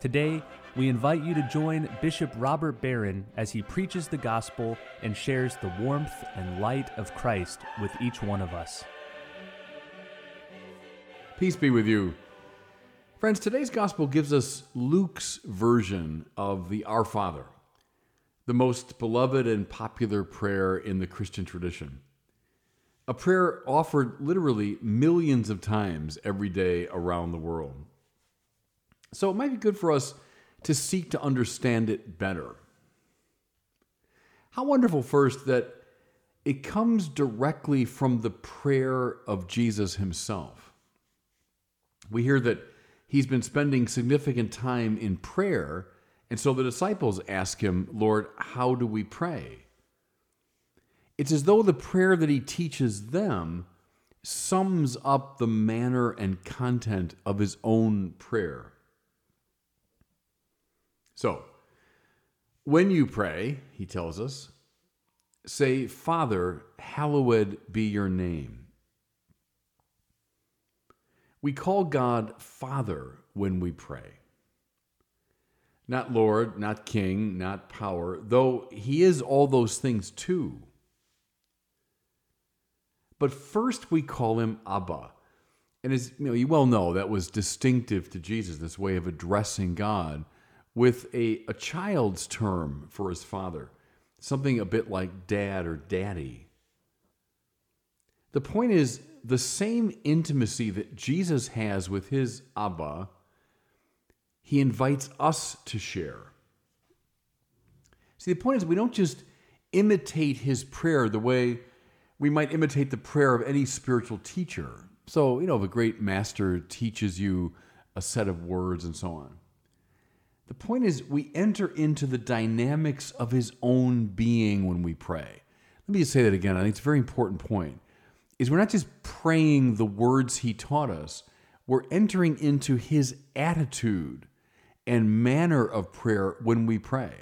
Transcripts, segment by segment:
Today, we invite you to join Bishop Robert Barron as he preaches the gospel and shares the warmth and light of Christ with each one of us. Peace be with you. Friends, today's gospel gives us Luke's version of the Our Father, the most beloved and popular prayer in the Christian tradition. A prayer offered literally millions of times every day around the world. So it might be good for us to seek to understand it better. How wonderful, first, that it comes directly from the prayer of Jesus himself. We hear that he's been spending significant time in prayer, and so the disciples ask him, Lord, how do we pray? It's as though the prayer that he teaches them sums up the manner and content of his own prayer. So, when you pray, he tells us, say, Father, hallowed be your name. We call God Father when we pray. Not Lord, not King, not power, though he is all those things too. But first we call him Abba. And as you know, you well know that was distinctive to Jesus, this way of addressing God with a, a child's term for his father, something a bit like dad or daddy. The point is, the same intimacy that Jesus has with his Abba, he invites us to share. See, the point is, we don't just imitate his prayer the way we might imitate the prayer of any spiritual teacher. So, you know, if a great master teaches you a set of words and so on. The point is, we enter into the dynamics of his own being when we pray. Let me just say that again. I think it's a very important point. Is we're not just praying the words he taught us, we're entering into his attitude and manner of prayer when we pray.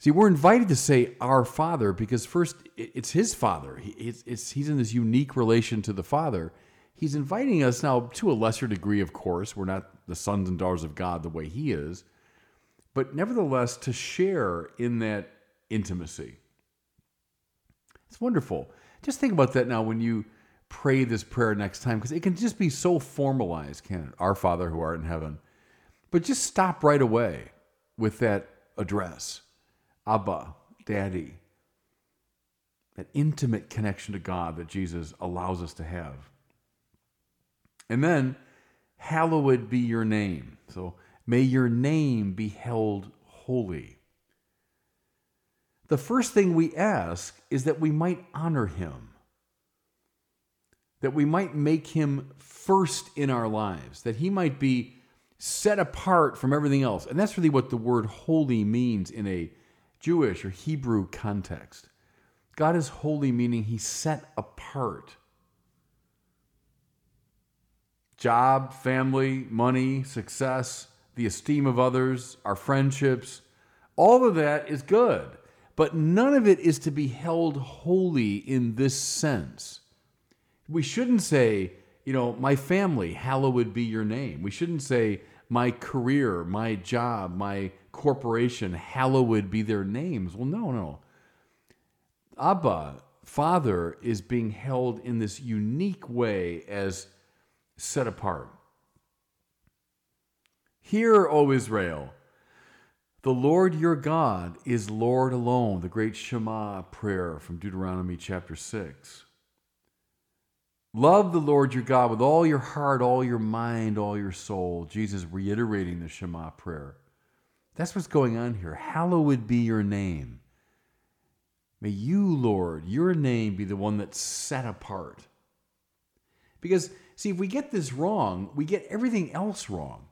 See, we're invited to say our Father because first, it's his Father. He's in this unique relation to the Father. He's inviting us now to a lesser degree, of course. We're not the sons and daughters of God the way He is, but nevertheless to share in that intimacy. It's wonderful. Just think about that now when you pray this prayer next time, because it can just be so formalized, can it? Our Father who art in heaven. But just stop right away with that address Abba, Daddy. That intimate connection to God that Jesus allows us to have. And then, hallowed be your name. So, may your name be held holy. The first thing we ask is that we might honor him, that we might make him first in our lives, that he might be set apart from everything else. And that's really what the word holy means in a Jewish or Hebrew context. God is holy, meaning he's set apart job, family, money, success, the esteem of others, our friendships, all of that is good. But none of it is to be held holy in this sense. We shouldn't say, you know, my family, hallowed be your name. We shouldn't say, my career, my job, my corporation, hallowed be their names. Well, no, no. Abba, Father, is being held in this unique way as set apart. Hear, O Israel, the Lord your God is Lord alone, the great Shema prayer from Deuteronomy chapter 6. Love the Lord your God with all your heart, all your mind, all your soul. Jesus reiterating the Shema prayer. That's what's going on here. Hallowed be your name. May you, Lord, your name be the one that's set apart. Because See, if we get this wrong, we get everything else wrong.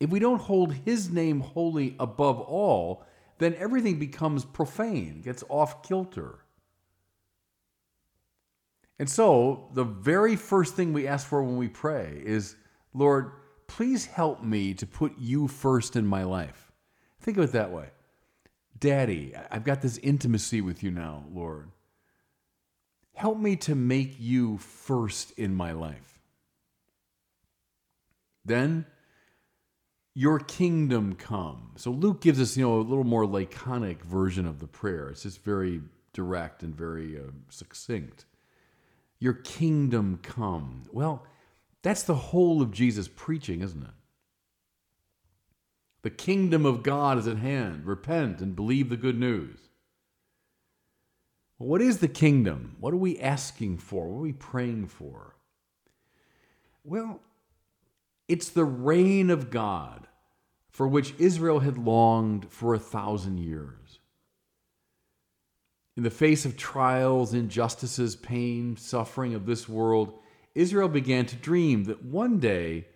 If we don't hold his name holy above all, then everything becomes profane, gets off kilter. And so, the very first thing we ask for when we pray is, Lord, please help me to put you first in my life. Think of it that way. Daddy, I've got this intimacy with you now, Lord. Help me to make you first in my life. Then, your kingdom come. So Luke gives us, you know, a little more laconic version of the prayer. It's just very direct and very uh, succinct. Your kingdom come. Well, that's the whole of Jesus' preaching, isn't it? The kingdom of God is at hand. Repent and believe the good news. Well, what is the kingdom? What are we asking for? What are we praying for? Well, it's the reign of God for which Israel had longed for a thousand years. In the face of trials, injustices, pain, suffering of this world, Israel began to dream that one day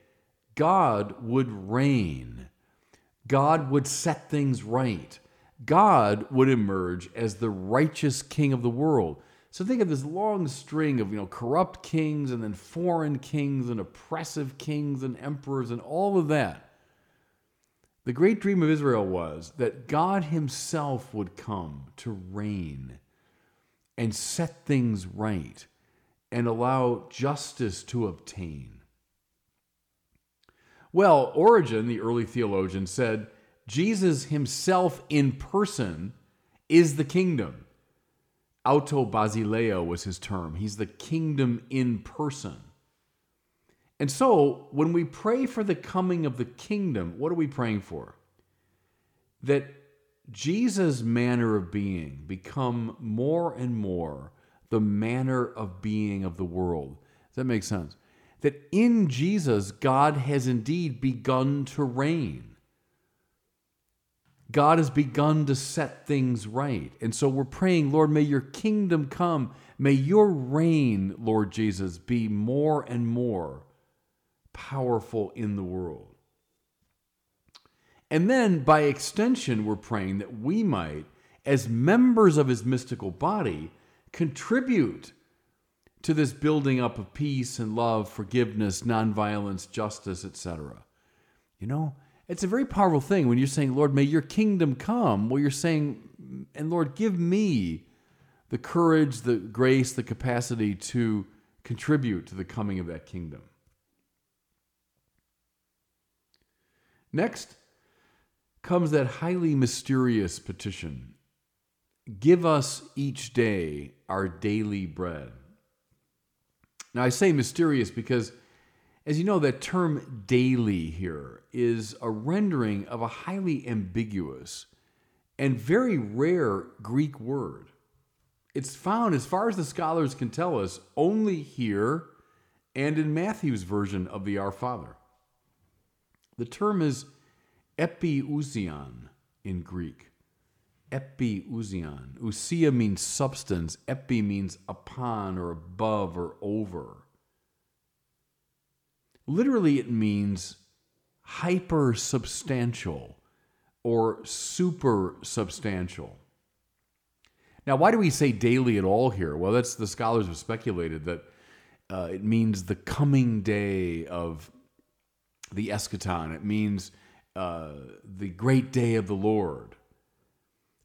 God would reign. God would set things right. God would emerge as the righteous king of the world. So think of this long string of you know corrupt kings and then foreign kings and oppressive kings and emperors and all of that. The great dream of Israel was that God himself would come to reign and set things right and allow justice to obtain. Well, Origen, the early theologian, said Jesus himself in person is the kingdom. autobasileia was his term. He's the kingdom in person. And so, when we pray for the coming of the kingdom, what are we praying for? That Jesus' manner of being become more and more the manner of being of the world. Does that make sense? That in Jesus, God has indeed begun to reign. God has begun to set things right. And so we're praying, Lord, may your kingdom come. May your reign, Lord Jesus, be more and more powerful in the world. And then by extension, we're praying that we might, as members of his mystical body, contribute to this building up of peace and love, forgiveness, nonviolence, justice, etc. You know, it's a very powerful thing when you're saying, Lord, may your kingdom come. Well, you're saying, and Lord, give me the courage, the grace, the capacity to contribute to the coming of that kingdom. Next comes that highly mysterious petition Give us each day our daily bread. Now, I say mysterious because, as you know, that term daily here is a rendering of a highly ambiguous and very rare Greek word. It's found, as far as the scholars can tell us, only here and in Matthew's version of the Our Father. The term is epiousion in Greek Epiousion. Ousia means substance, epi means upon or above or over. Literally, it means hyper substantial or super substantial. Now, why do we say daily at all here? Well, that's the scholars have speculated that uh, it means the coming day of the eschaton. It means uh, the great day of the Lord.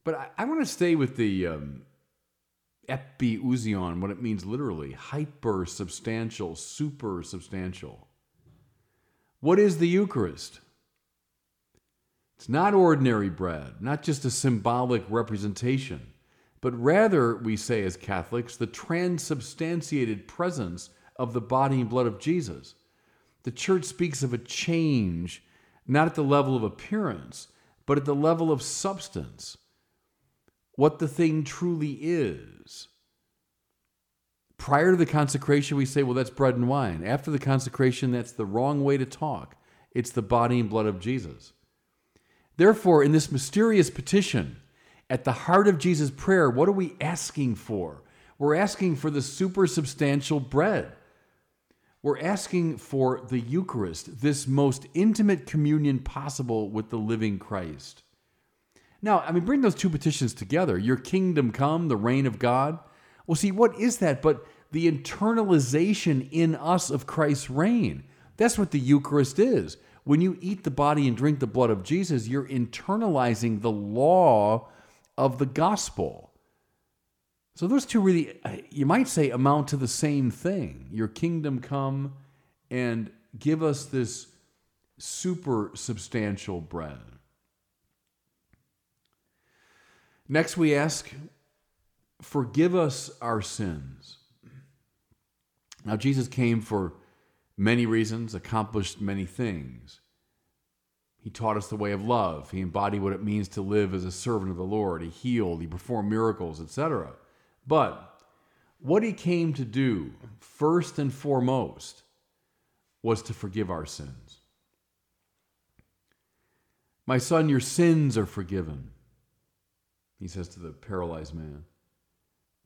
But I, I want to stay with the um, epiousion, what it means literally hyper substantial, super substantial. What is the Eucharist? It's not ordinary bread, not just a symbolic representation, but rather, we say as Catholics, the transubstantiated presence of the body and blood of Jesus. The church speaks of a change, not at the level of appearance, but at the level of substance what the thing truly is. Prior to the consecration, we say, well, that's bread and wine. After the consecration, that's the wrong way to talk. It's the body and blood of Jesus. Therefore, in this mysterious petition, at the heart of Jesus' prayer, what are we asking for? We're asking for the supersubstantial bread. We're asking for the Eucharist, this most intimate communion possible with the living Christ. Now, I mean, bring those two petitions together. Your kingdom come, the reign of God. Well, see, what is that but the internalization in us of Christ's reign? That's what the Eucharist is. When you eat the body and drink the blood of Jesus, you're internalizing the law of the gospel. So those two really, you might say, amount to the same thing. Your kingdom come and give us this super substantial bread. Next, we ask, forgive us our sins. Now, Jesus came for many reasons, accomplished many things. He taught us the way of love. He embodied what it means to live as a servant of the Lord. He healed, he performed miracles, etc. But what he came to do, first and foremost, was to forgive our sins. My son, your sins are forgiven, he says to the paralyzed man.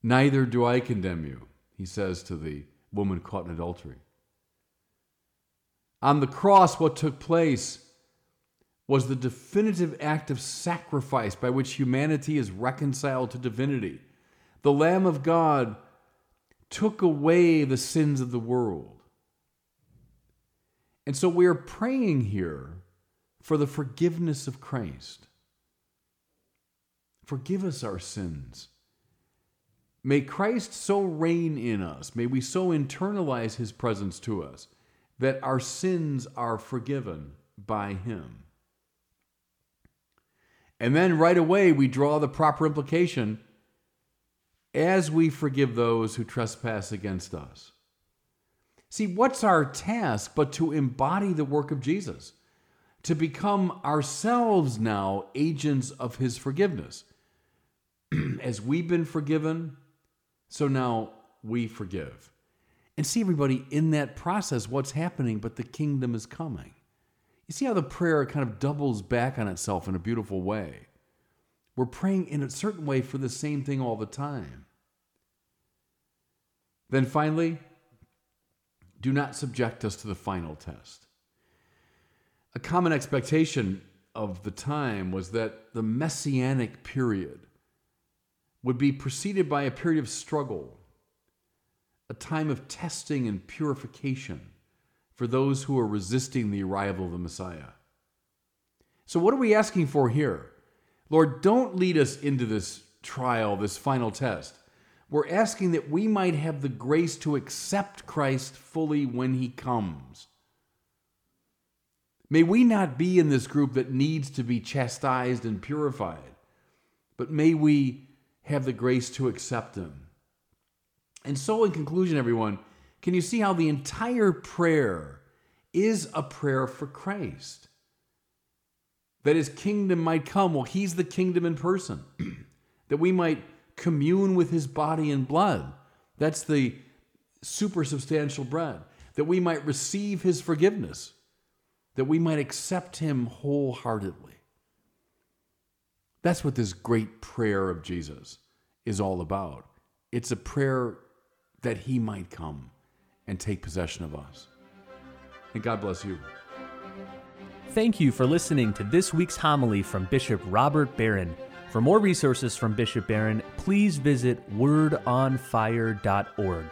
Neither do I condemn you, he says to the woman caught in adultery. On the cross, what took place was the definitive act of sacrifice by which humanity is reconciled to divinity. The Lamb of God took away the sins of the world. And so we are praying here for the forgiveness of Christ. Forgive us our sins. May Christ so reign in us, may we so internalize his presence to us that our sins are forgiven by him. And then right away we draw the proper implication as we forgive those who trespass against us. See, what's our task but to embody the work of Jesus, to become ourselves now agents of his forgiveness. as we've been forgiven, so now we forgive. And see, everybody, in that process, what's happening, but the kingdom is coming. You see how the prayer kind of doubles back on itself in a beautiful way. We're praying in a certain way for the same thing all the time. Then finally, do not subject us to the final test. A common expectation of the time was that the messianic period would be preceded by a period of struggle, a time of testing and purification for those who are resisting the arrival of the Messiah. So, what are we asking for here? Lord, don't lead us into this trial, this final test. We're asking that we might have the grace to accept Christ fully when he comes. May we not be in this group that needs to be chastised and purified, but may we have the grace to accept him. And so, in conclusion, everyone, can you see how the entire prayer is a prayer for Christ? That his kingdom might come. Well, he's the kingdom in person. that we might commune with his body and blood. That's the super substantial bread. That we might receive his forgiveness. That we might accept him wholeheartedly. That's what this great prayer of Jesus is all about. It's a prayer that he might come and take possession of us. And God bless you. Thank you for listening to this week's homily from Bishop Robert Barron. For more resources from Bishop Barron, please visit wordonfire.org.